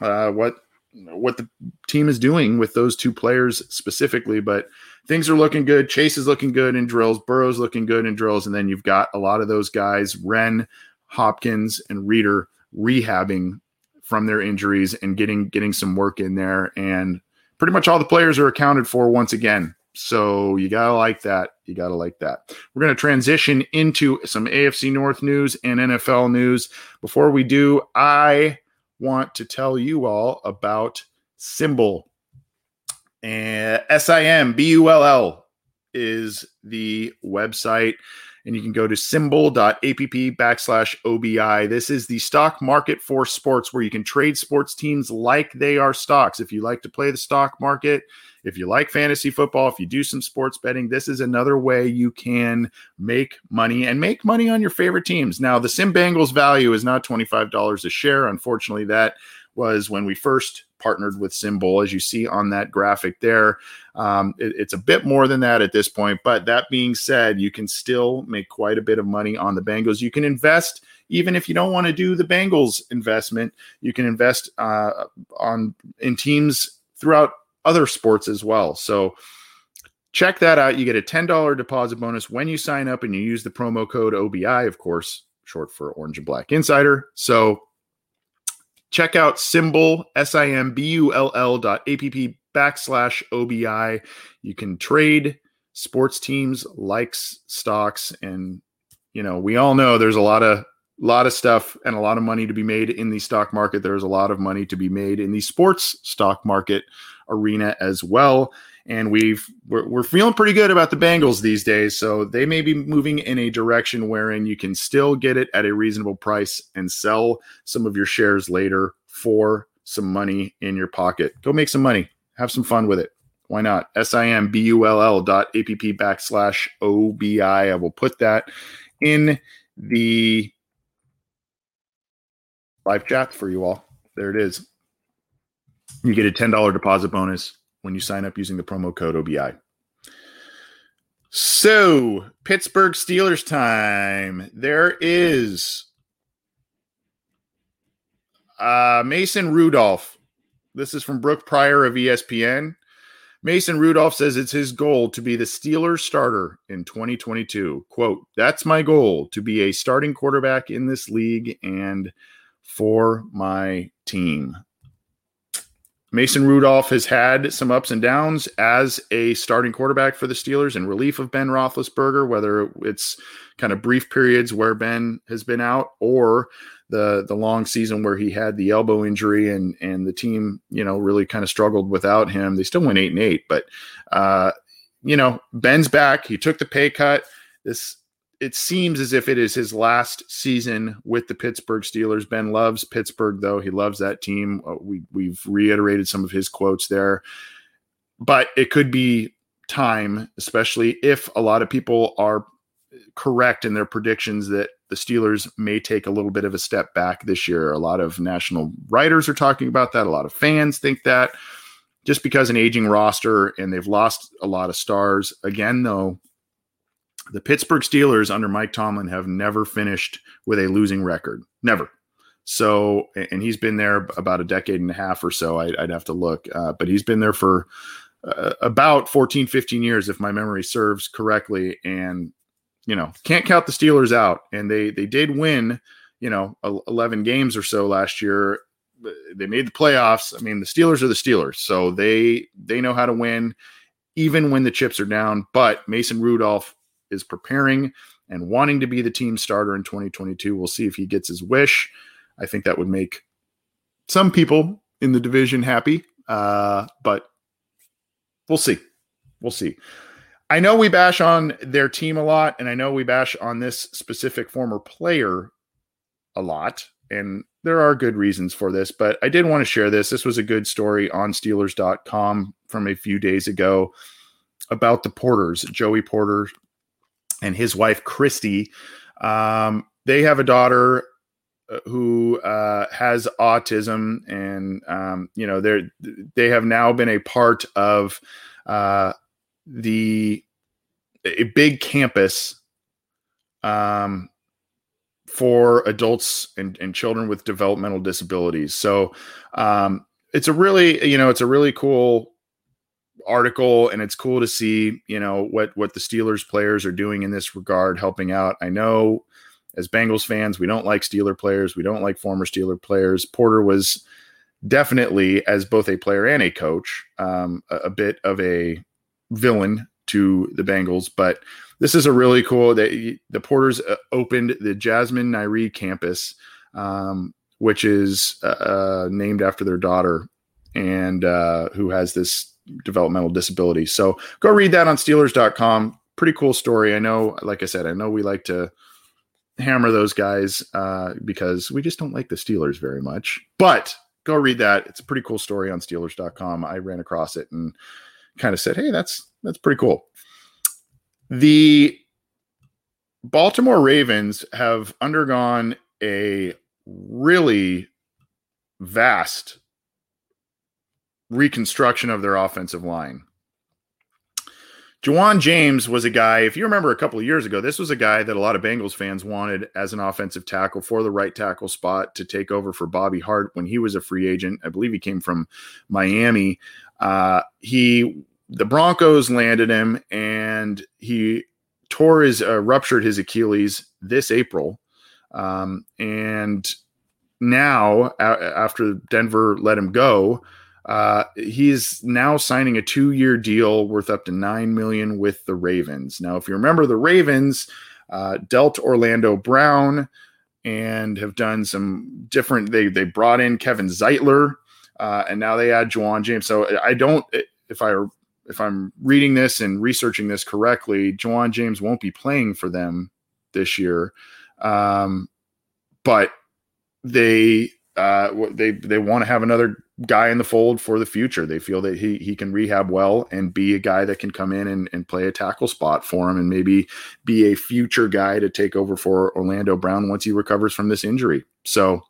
uh, what what the team is doing with those two players specifically. But things are looking good. Chase is looking good in drills. Burrow's looking good in drills, and then you've got a lot of those guys, Wren, Hopkins, and Reader, rehabbing from their injuries and getting getting some work in there. And pretty much all the players are accounted for once again. So you gotta like that. You gotta like that. We're gonna transition into some AFC North news and NFL news. Before we do, I want to tell you all about SimBull. And S I M B U L L is the website. And you can go to simbull.app backslash OBI. This is the stock market for sports where you can trade sports teams like they are stocks. If you like to play the stock market, if you like fantasy football, if you do some sports betting, this is another way you can make money and make money on your favorite teams. Now, the Sim Bengals value is not $25 a share. Unfortunately, that was when we first partnered with SimBull, as you see on that graphic there. Um, it, it's a bit more than that at this point. But that being said, you can still make quite a bit of money on the Bengals. You can invest even if you don't want to do the Bengals investment. You can invest uh, on in teams throughout other sports as well. So check that out. You get a $10 deposit bonus when you sign up and you use the promo code OBI, of course, short for Orange and Black Insider. So check out SimBull, S I M B U L L dot app backslash OBI. You can trade sports teams, likes, stocks, and you know, we all know there's a lot of lot of stuff and a lot of money to be made in the stock market. There's a lot of money to be made in the sports stock market arena as well. And we've we're, we're feeling pretty good about the Bengals these days. So they may be moving in a direction wherein you can still get it at a reasonable price and sell some of your shares later for some money in your pocket. Go make some money. Have some fun with it. Why not? S-I-M-B-U-L-L dot app backslash O-B-I. I will put that in the live chat for you all. There it is. You get a $10 deposit bonus when you sign up using the promo code OBI. So, Pittsburgh Steelers time. There is uh, Mason Rudolph. This is from Brooke Pryor of ESPN. Mason Rudolph says it's his goal to be the Steelers starter in 2022. Quote, That's my goal to be a starting quarterback in this league and for my team. Mason Rudolph has had some ups and downs as a starting quarterback for the Steelers in relief of Ben Roethlisberger, whether it's kind of brief periods where Ben has been out or the the long season where he had the elbow injury and and the team you know really kind of struggled without him. They still went eight and eight, but uh, you know Ben's back. He took the pay cut. This it seems as if it is his last season with the Pittsburgh Steelers. Ben loves Pittsburgh, though. He loves that team. Uh, we, we've reiterated some of his quotes there. But it could be time, especially if a lot of people are correct in their predictions that the Steelers may take a little bit of a step back this year. A lot of national writers are talking about that. A lot of fans think that just because an aging roster and they've lost a lot of stars. Again, though, the Pittsburgh Steelers under Mike Tomlin have never finished with a losing record. Never. So, and he's been there about a decade and a half or so. I'd, I'd have to look, uh, but he's been there for uh, about 14, 15 years, if my memory serves correctly. And, you know, can't count the Steelers out. And they, they did win, you know, 11 games or so last year. They made the playoffs. I mean, the Steelers are the Steelers. So they, they know how to win even when the chips are down. But Mason Rudolph is preparing and wanting to be the team starter in 2022. We'll see if he gets his wish. I think that would make some people in the division happy, uh, but we'll see. We'll see. I know we bash on their team a lot, and I know we bash on this specific former player a lot, and there are good reasons for this, but I did want to share this. This was a good story on Steelers.com from a few days ago about the Porters, Joey Porter, and his wife Christy. Um, they have a daughter uh, who uh, has autism, and um, you know they're they have now been a part of uh, the a big campus um, for adults and, and children with developmental disabilities. So um, it's a really you know it's a really cool article and it's cool to see you know what what the Steelers players are doing in this regard helping out. I know as Bengals fans we don't like Steeler players. We don't like former Steeler players. Porter was definitely as both a player and a coach um, a, a, bit of a villain to the Bengals but this is a really cool that the Porters uh, opened the Jasmine Nairi campus um, which is uh, uh, named after their daughter and uh, who has this developmental disability. So go read that on Steelers.com. Pretty cool story. I know, like I said, I know we like to hammer those guys uh, because we just don't like the Steelers very much. But go read that. It's a pretty cool story on Steelers.com. I ran across it and kind of said, "Hey, that's that's pretty cool." The Baltimore Ravens have undergone a really vast reconstruction of their offensive line. Ja'Wuan James was a guy, if you remember a couple of years ago, this was a guy that a lot of Bengals fans wanted as an offensive tackle for the right tackle spot to take over for Bobby Hart when he was a free agent. I believe he came from Miami. Uh, he the Broncos landed him and he tore his uh, ruptured his Achilles this April. Um, and now, a- after Denver let him go, uh, he's now signing a two-year deal worth up to nine million with the Ravens. Now, if you remember, the Ravens uh, dealt Orlando Brown and have done some different. They they brought in Kevin Zeitler, uh, and now they add Ja'Wuan James. So I don't if I if I'm reading this and researching this correctly, Ja'Wuan James won't be playing for them this year, um, but they uh, they they want to have another guy in the fold for the future. They feel that he he can rehab well and be a guy that can come in and, and play a tackle spot for him and maybe be a future guy to take over for Orlando Brown once he recovers from this injury. So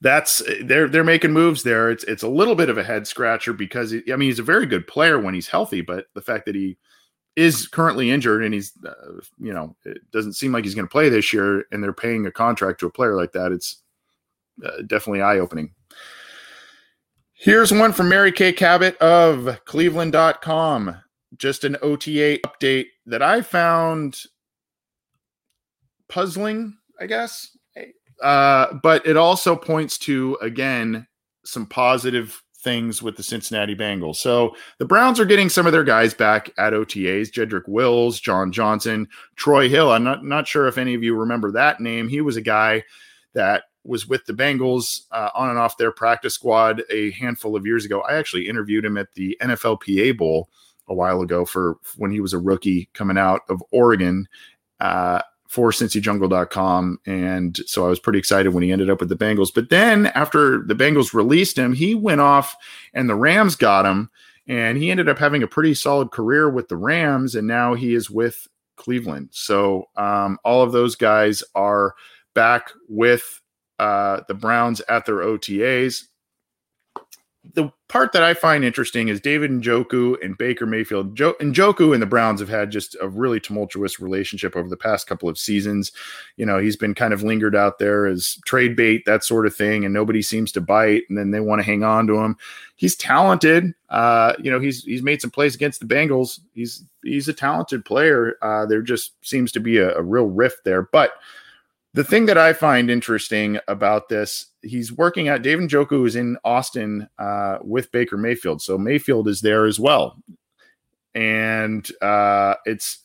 that's they're they're making moves there. It's it's a little bit of a head scratcher because he, I mean he's a very good player when he's healthy, but the fact that he is currently injured and he's uh, you know it doesn't seem like he's going to play this year and they're paying a contract to a player like that it's uh, definitely eye opening here's one from mary kay cabot of cleveland.com just an ota update that i found puzzling i guess. Uh, but it also points to again some positive things with the Cincinnati Bengals. So the Browns are getting some of their guys back at OTAs, Jedrick Wills, John Johnson, Troy Hill. I'm not, not sure if any of you remember that name. He was a guy that was with the Bengals uh, on and off their practice squad a handful of years ago. I actually interviewed him at the NFLPA Bowl a while ago for when he was a rookie coming out of Oregon. Uh, for cincyjungle.com. And so I was pretty excited when he ended up with the Bengals. But then after the Bengals released him, he went off and the Rams got him. And he ended up having a pretty solid career with the Rams. And now he is with Cleveland. So um, all of those guys are back with uh, the Browns at their OTAs the part that I find interesting is David Njoku and Baker Mayfield. Jo- Njoku and the Browns have had just a really tumultuous relationship over the past couple of seasons. You know, he's been kind of lingered out there as trade bait, that sort of thing, and nobody seems to bite, and then they want to hang on to him. He's talented. Uh, you know, he's he's made some plays against the Bengals. He's he's a talented player. Uh, there just seems to be a, a real rift there, but the thing that I find interesting about this, he's working out. David Njoku is in Austin uh, with Baker Mayfield, so Mayfield is there as well, and uh, it's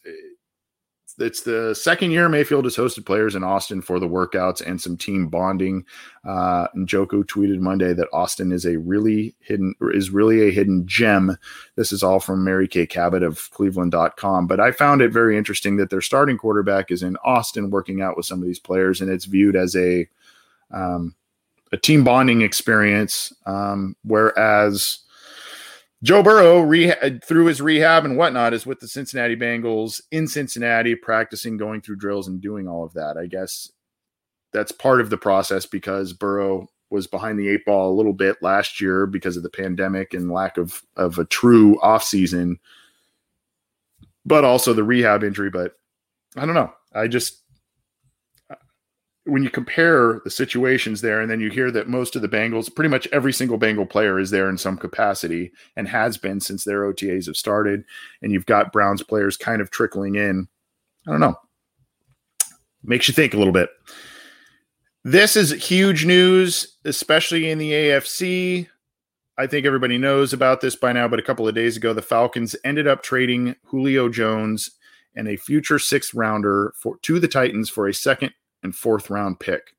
it's the second year Mayfield has hosted players in Austin for the workouts and some team bonding. Uh, Njoku tweeted Monday that Austin is a really hidden is really a hidden gem. This is all from Mary Kay Cabot of Cleveland.com. But I found it very interesting that their starting quarterback is in Austin working out with some of these players, and it's viewed as a um, a team bonding experience. Um, whereas Joe Burrow, reha- through his rehab and whatnot, is with the Cincinnati Bengals in Cincinnati, practicing, going through drills, and doing all of that. I guess that's part of the process because Burrow was behind the eight ball a little bit last year because of the pandemic and lack of of a true offseason, but also the rehab injury. But I don't know. I just when you compare the situations there, and then you hear that most of the Bengals, pretty much every single Bengal player is there in some capacity and has been since their OTAs have started, and you've got Browns players kind of trickling in. I don't know. Makes you think a little bit. This is huge news, especially in the AFC. I think everybody knows about this by now, but a couple of days ago, the Falcons ended up trading Julio Jones and a future sixth rounder for to the Titans for a second and fourth round pick.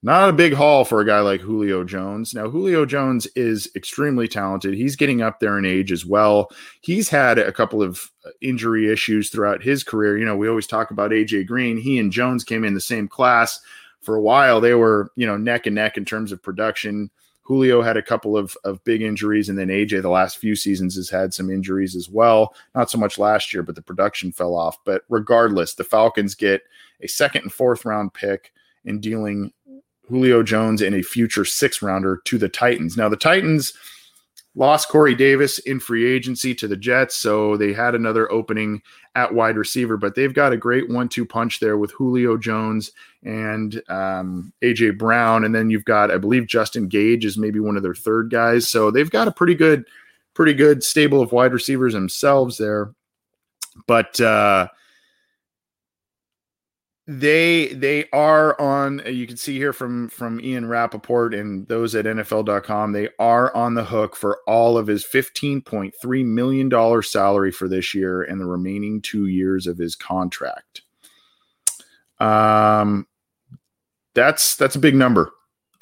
Not a big haul for a guy like Julio Jones. Now, Julio Jones is extremely talented. He's getting up there in age as well. He's had a couple of uh, injury issues throughout his career. You know, we always talk about AJ Green. He and Jones came in the same class for a while. They were, you know, neck and neck in terms of production. Julio had a couple of, of big injuries, and then AJ the last few seasons has had some injuries as well. Not so much last year, but the production fell off. But regardless, the Falcons get a second and fourth round pick in dealing Julio Jones and a future six rounder to the Titans. Now, the Titans lost Corey Davis in free agency to the Jets, so they had another opening at wide receiver, but they've got a great one two punch there with Julio Jones and um, AJ Brown. And then you've got, I believe, Justin Gage is maybe one of their third guys. So they've got a pretty good, pretty good stable of wide receivers themselves there. But, uh, they they are on you can see here from from ian Rapoport and those at nfl.com they are on the hook for all of his 15.3 million dollar salary for this year and the remaining two years of his contract. Um that's that's a big number.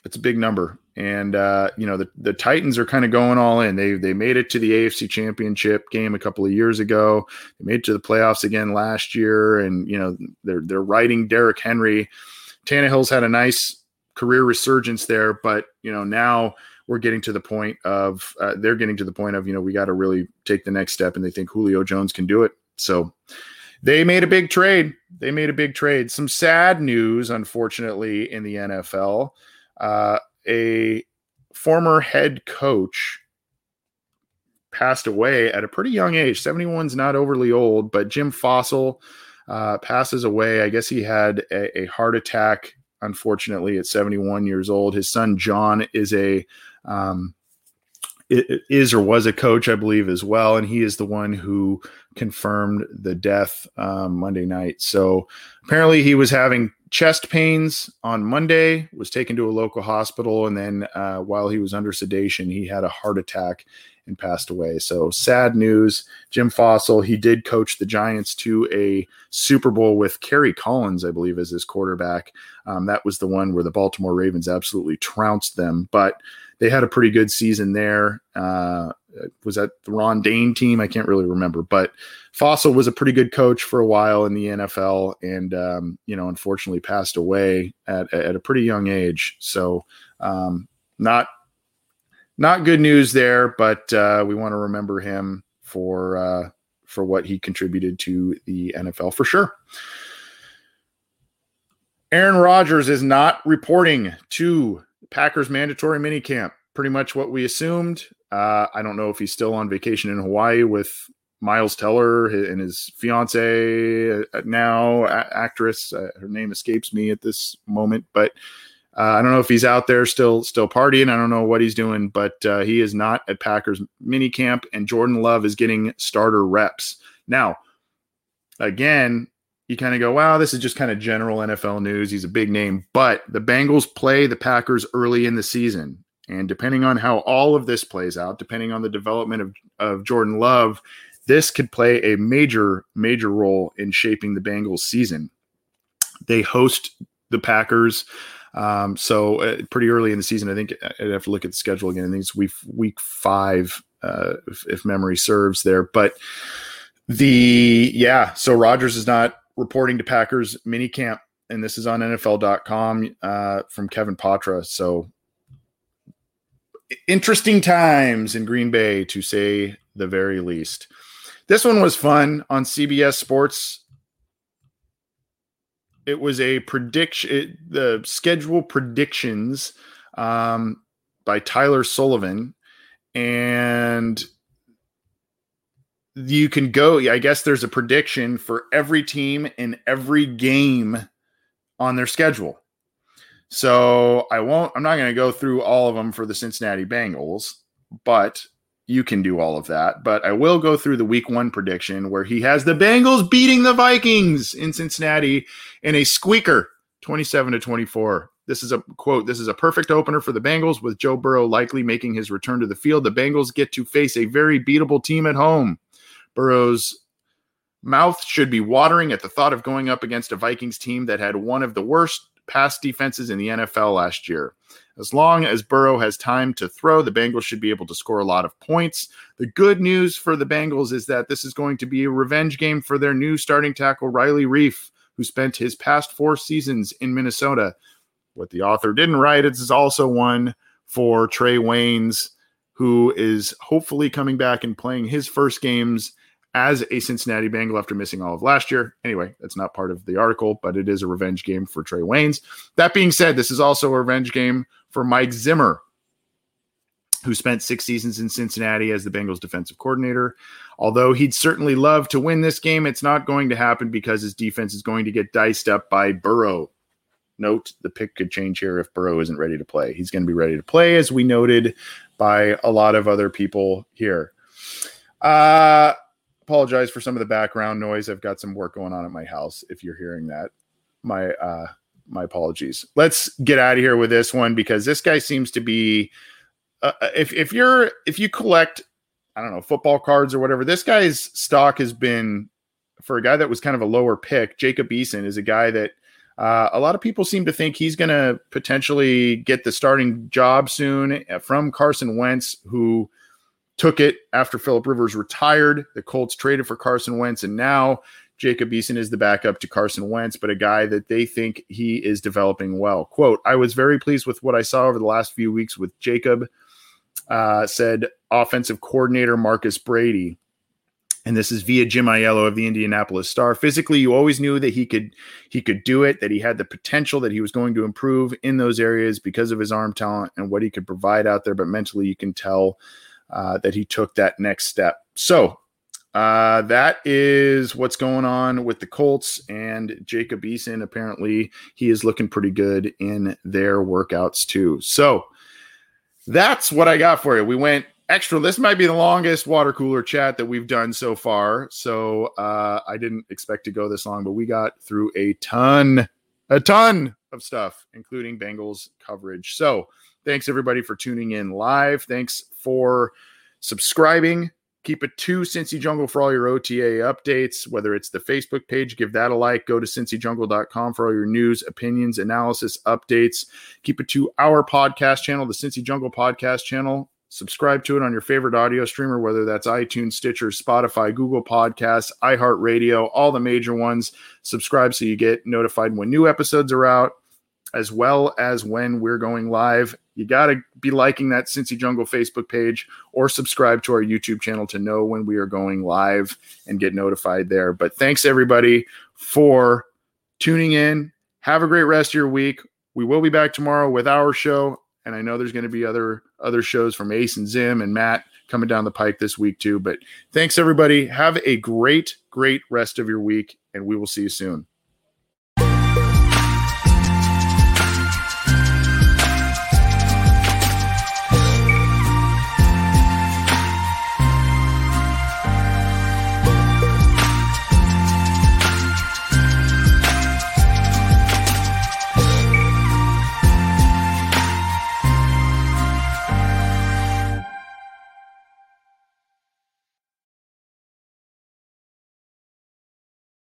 It's a big number and uh, you know the, the Titans are kind of going all in. They they made it to the AFC Championship game a couple of years ago. They made it to the playoffs again last year, and you know they're they're riding Derrick Henry. Tannehill's had a nice career resurgence there, but you know now we're getting to the point of uh, they're getting to the point of you know we got to really take the next step, and they think Julio Jones can do it. So they made a big trade. They made a big trade. Some sad news, unfortunately, in the NFL. Uh, a former head coach passed away at a pretty young age. 71's not overly old, but Jim Fassel uh, passes away. I guess he had a, a, heart attack, unfortunately, at 71 years old. His son, John, is a. Um, is or was a coach, I believe, as well, and he is the one who confirmed the death um, Monday night. So apparently, he was having chest pains on Monday, was taken to a local hospital, and then uh, while he was under sedation, he had a heart attack and passed away. So sad news. Jim Fassel, he did coach the Giants to a Super Bowl with Kerry Collins, I believe, as his quarterback. Um, that was the one where the Baltimore Ravens absolutely trounced them, but they had a pretty good season there. Uh, was that the Ron Dayne team? I can't really remember, but Fassel was a pretty good coach for a while in the NFL, and um, you know, unfortunately, passed away at at a pretty young age. So, um, not not good news there, but uh, we want to remember him for uh, for what he contributed to the NFL for sure. Aaron Rodgers is not reporting to Packers mandatory minicamp. Pretty much what we assumed. Uh, I don't know if he's still on vacation in Hawaii with Miles Teller and his fiance uh, now actress. Uh, her name escapes me at this moment, but uh, I don't know if he's out there still still partying. I don't know what he's doing, but uh, he is not at Packers mini camp, and Jordan Love is getting starter reps now. Again, you kind of go, wow, this is just kind of general NFL news. He's a big name, but the Bengals play the Packers early in the season. And depending on how all of this plays out, depending on the development of, of Jordan Love, this could play a major, major role in shaping the Bengals season. They host the Packers. Um, so uh, pretty early in the season, I think I'd have to look at the schedule again. I think it's week week five, uh, if, if memory serves there. But the yeah, so Rodgers is not reporting to Packers mini camp, and this is on NFL.com uh, from Kevin Patra. So interesting times in Green Bay, to say the very least. This one was fun on CBS Sports. it was a prediction, it, the schedule predictions um, by Tyler Sullivan. And you can go, I guess there's a prediction for every team in every game on their schedule. So I won't, I'm not going to go through all of them for the Cincinnati Bengals, but you can do all of that. But I will go through the week one prediction where he has the Bengals beating the Vikings in Cincinnati in a squeaker 27 to 24. This is a quote. This is a perfect opener for the Bengals with Joe Burrow likely making his return to the field. The Bengals get to face a very beatable team at home. Burrow's mouth should be watering at the thought of going up against a Vikings team that had one of the worst pass defenses in the NFL last year. As long as Burrow has time to throw, the Bengals should be able to score a lot of points. The good news for the Bengals is that this is going to be a revenge game for their new starting tackle, Riley Reiff, who spent his past four seasons in Minnesota. What the author didn't write is also one for Trae Waynes, who is hopefully coming back and playing his first games as a Cincinnati Bengal after missing all of last year. Anyway, that's not part of the article, but it is a revenge game for Trae Waynes. That being said, this is also a revenge game for Mike Zimmer, who spent six seasons in Cincinnati as the Bengals defensive coordinator. Although he'd certainly love to win this game, it's not going to happen because his defense is going to get diced up by Burrow. Note the pick could change here if Burrow isn't ready to play. He's going to be ready to play, as we noted by a lot of other people here. Uh, apologize for some of the background noise. I've got some work going on at my house. If you're hearing that, my uh, my apologies. Let's get out of here with this one because this guy seems to be. Uh, uh, if if you're if you collect, I don't know football cards or whatever, this guy's stock has been for a guy that was kind of a lower pick. Jacob Eason is a guy that. Uh, a lot of people seem to think he's going to potentially get the starting job soon uh, from Carson Wentz, who took it after Philip Rivers retired. The Colts traded for Carson Wentz, and now Jacob Eason is the backup to Carson Wentz, but a guy that they think he is developing well. Quote, I was very pleased with what I saw over the last few weeks with Jacob, uh, said offensive coordinator Marcus Brady. And this is via Jim Ayello of the Indianapolis Star. Physically, you always knew that he could he could do it, that he had the potential, that he was going to improve in those areas because of his arm talent and what he could provide out there. But mentally, you can tell uh, that he took that next step. So uh, that is what's going on with the Colts and Jacob Eason. Apparently, he is looking pretty good in their workouts too. So that's what I got for you. We went extra. This might be the longest water cooler chat that we've done so far. So uh, I didn't expect to go this long, but we got through a ton, a ton of stuff, including Bengals coverage. So thanks everybody for tuning in live. Thanks for subscribing. Keep it to Cincy Jungle for all your OTA updates, whether it's the Facebook page, give that a like. Go to cincyjungle.com for all your news, opinions, analysis, updates. Keep it to our podcast channel, the Cincy Jungle podcast channel. Subscribe to it on your favorite audio streamer, whether that's iTunes, Stitcher, Spotify, Google Podcasts, iHeartRadio, all the major ones. Subscribe so you get notified when new episodes are out as well as when we're going live. You got to be liking that Cincy Jungle Facebook page or subscribe to our YouTube channel to know when we are going live and get notified there. But thanks everybody for tuning in. Have a great rest of your week. We will be back tomorrow with our show, and I know there's going to be other other shows from Ace and Zim and Matt coming down the pike this week too. But thanks everybody. Have a great great rest of your week, and we will see you soon.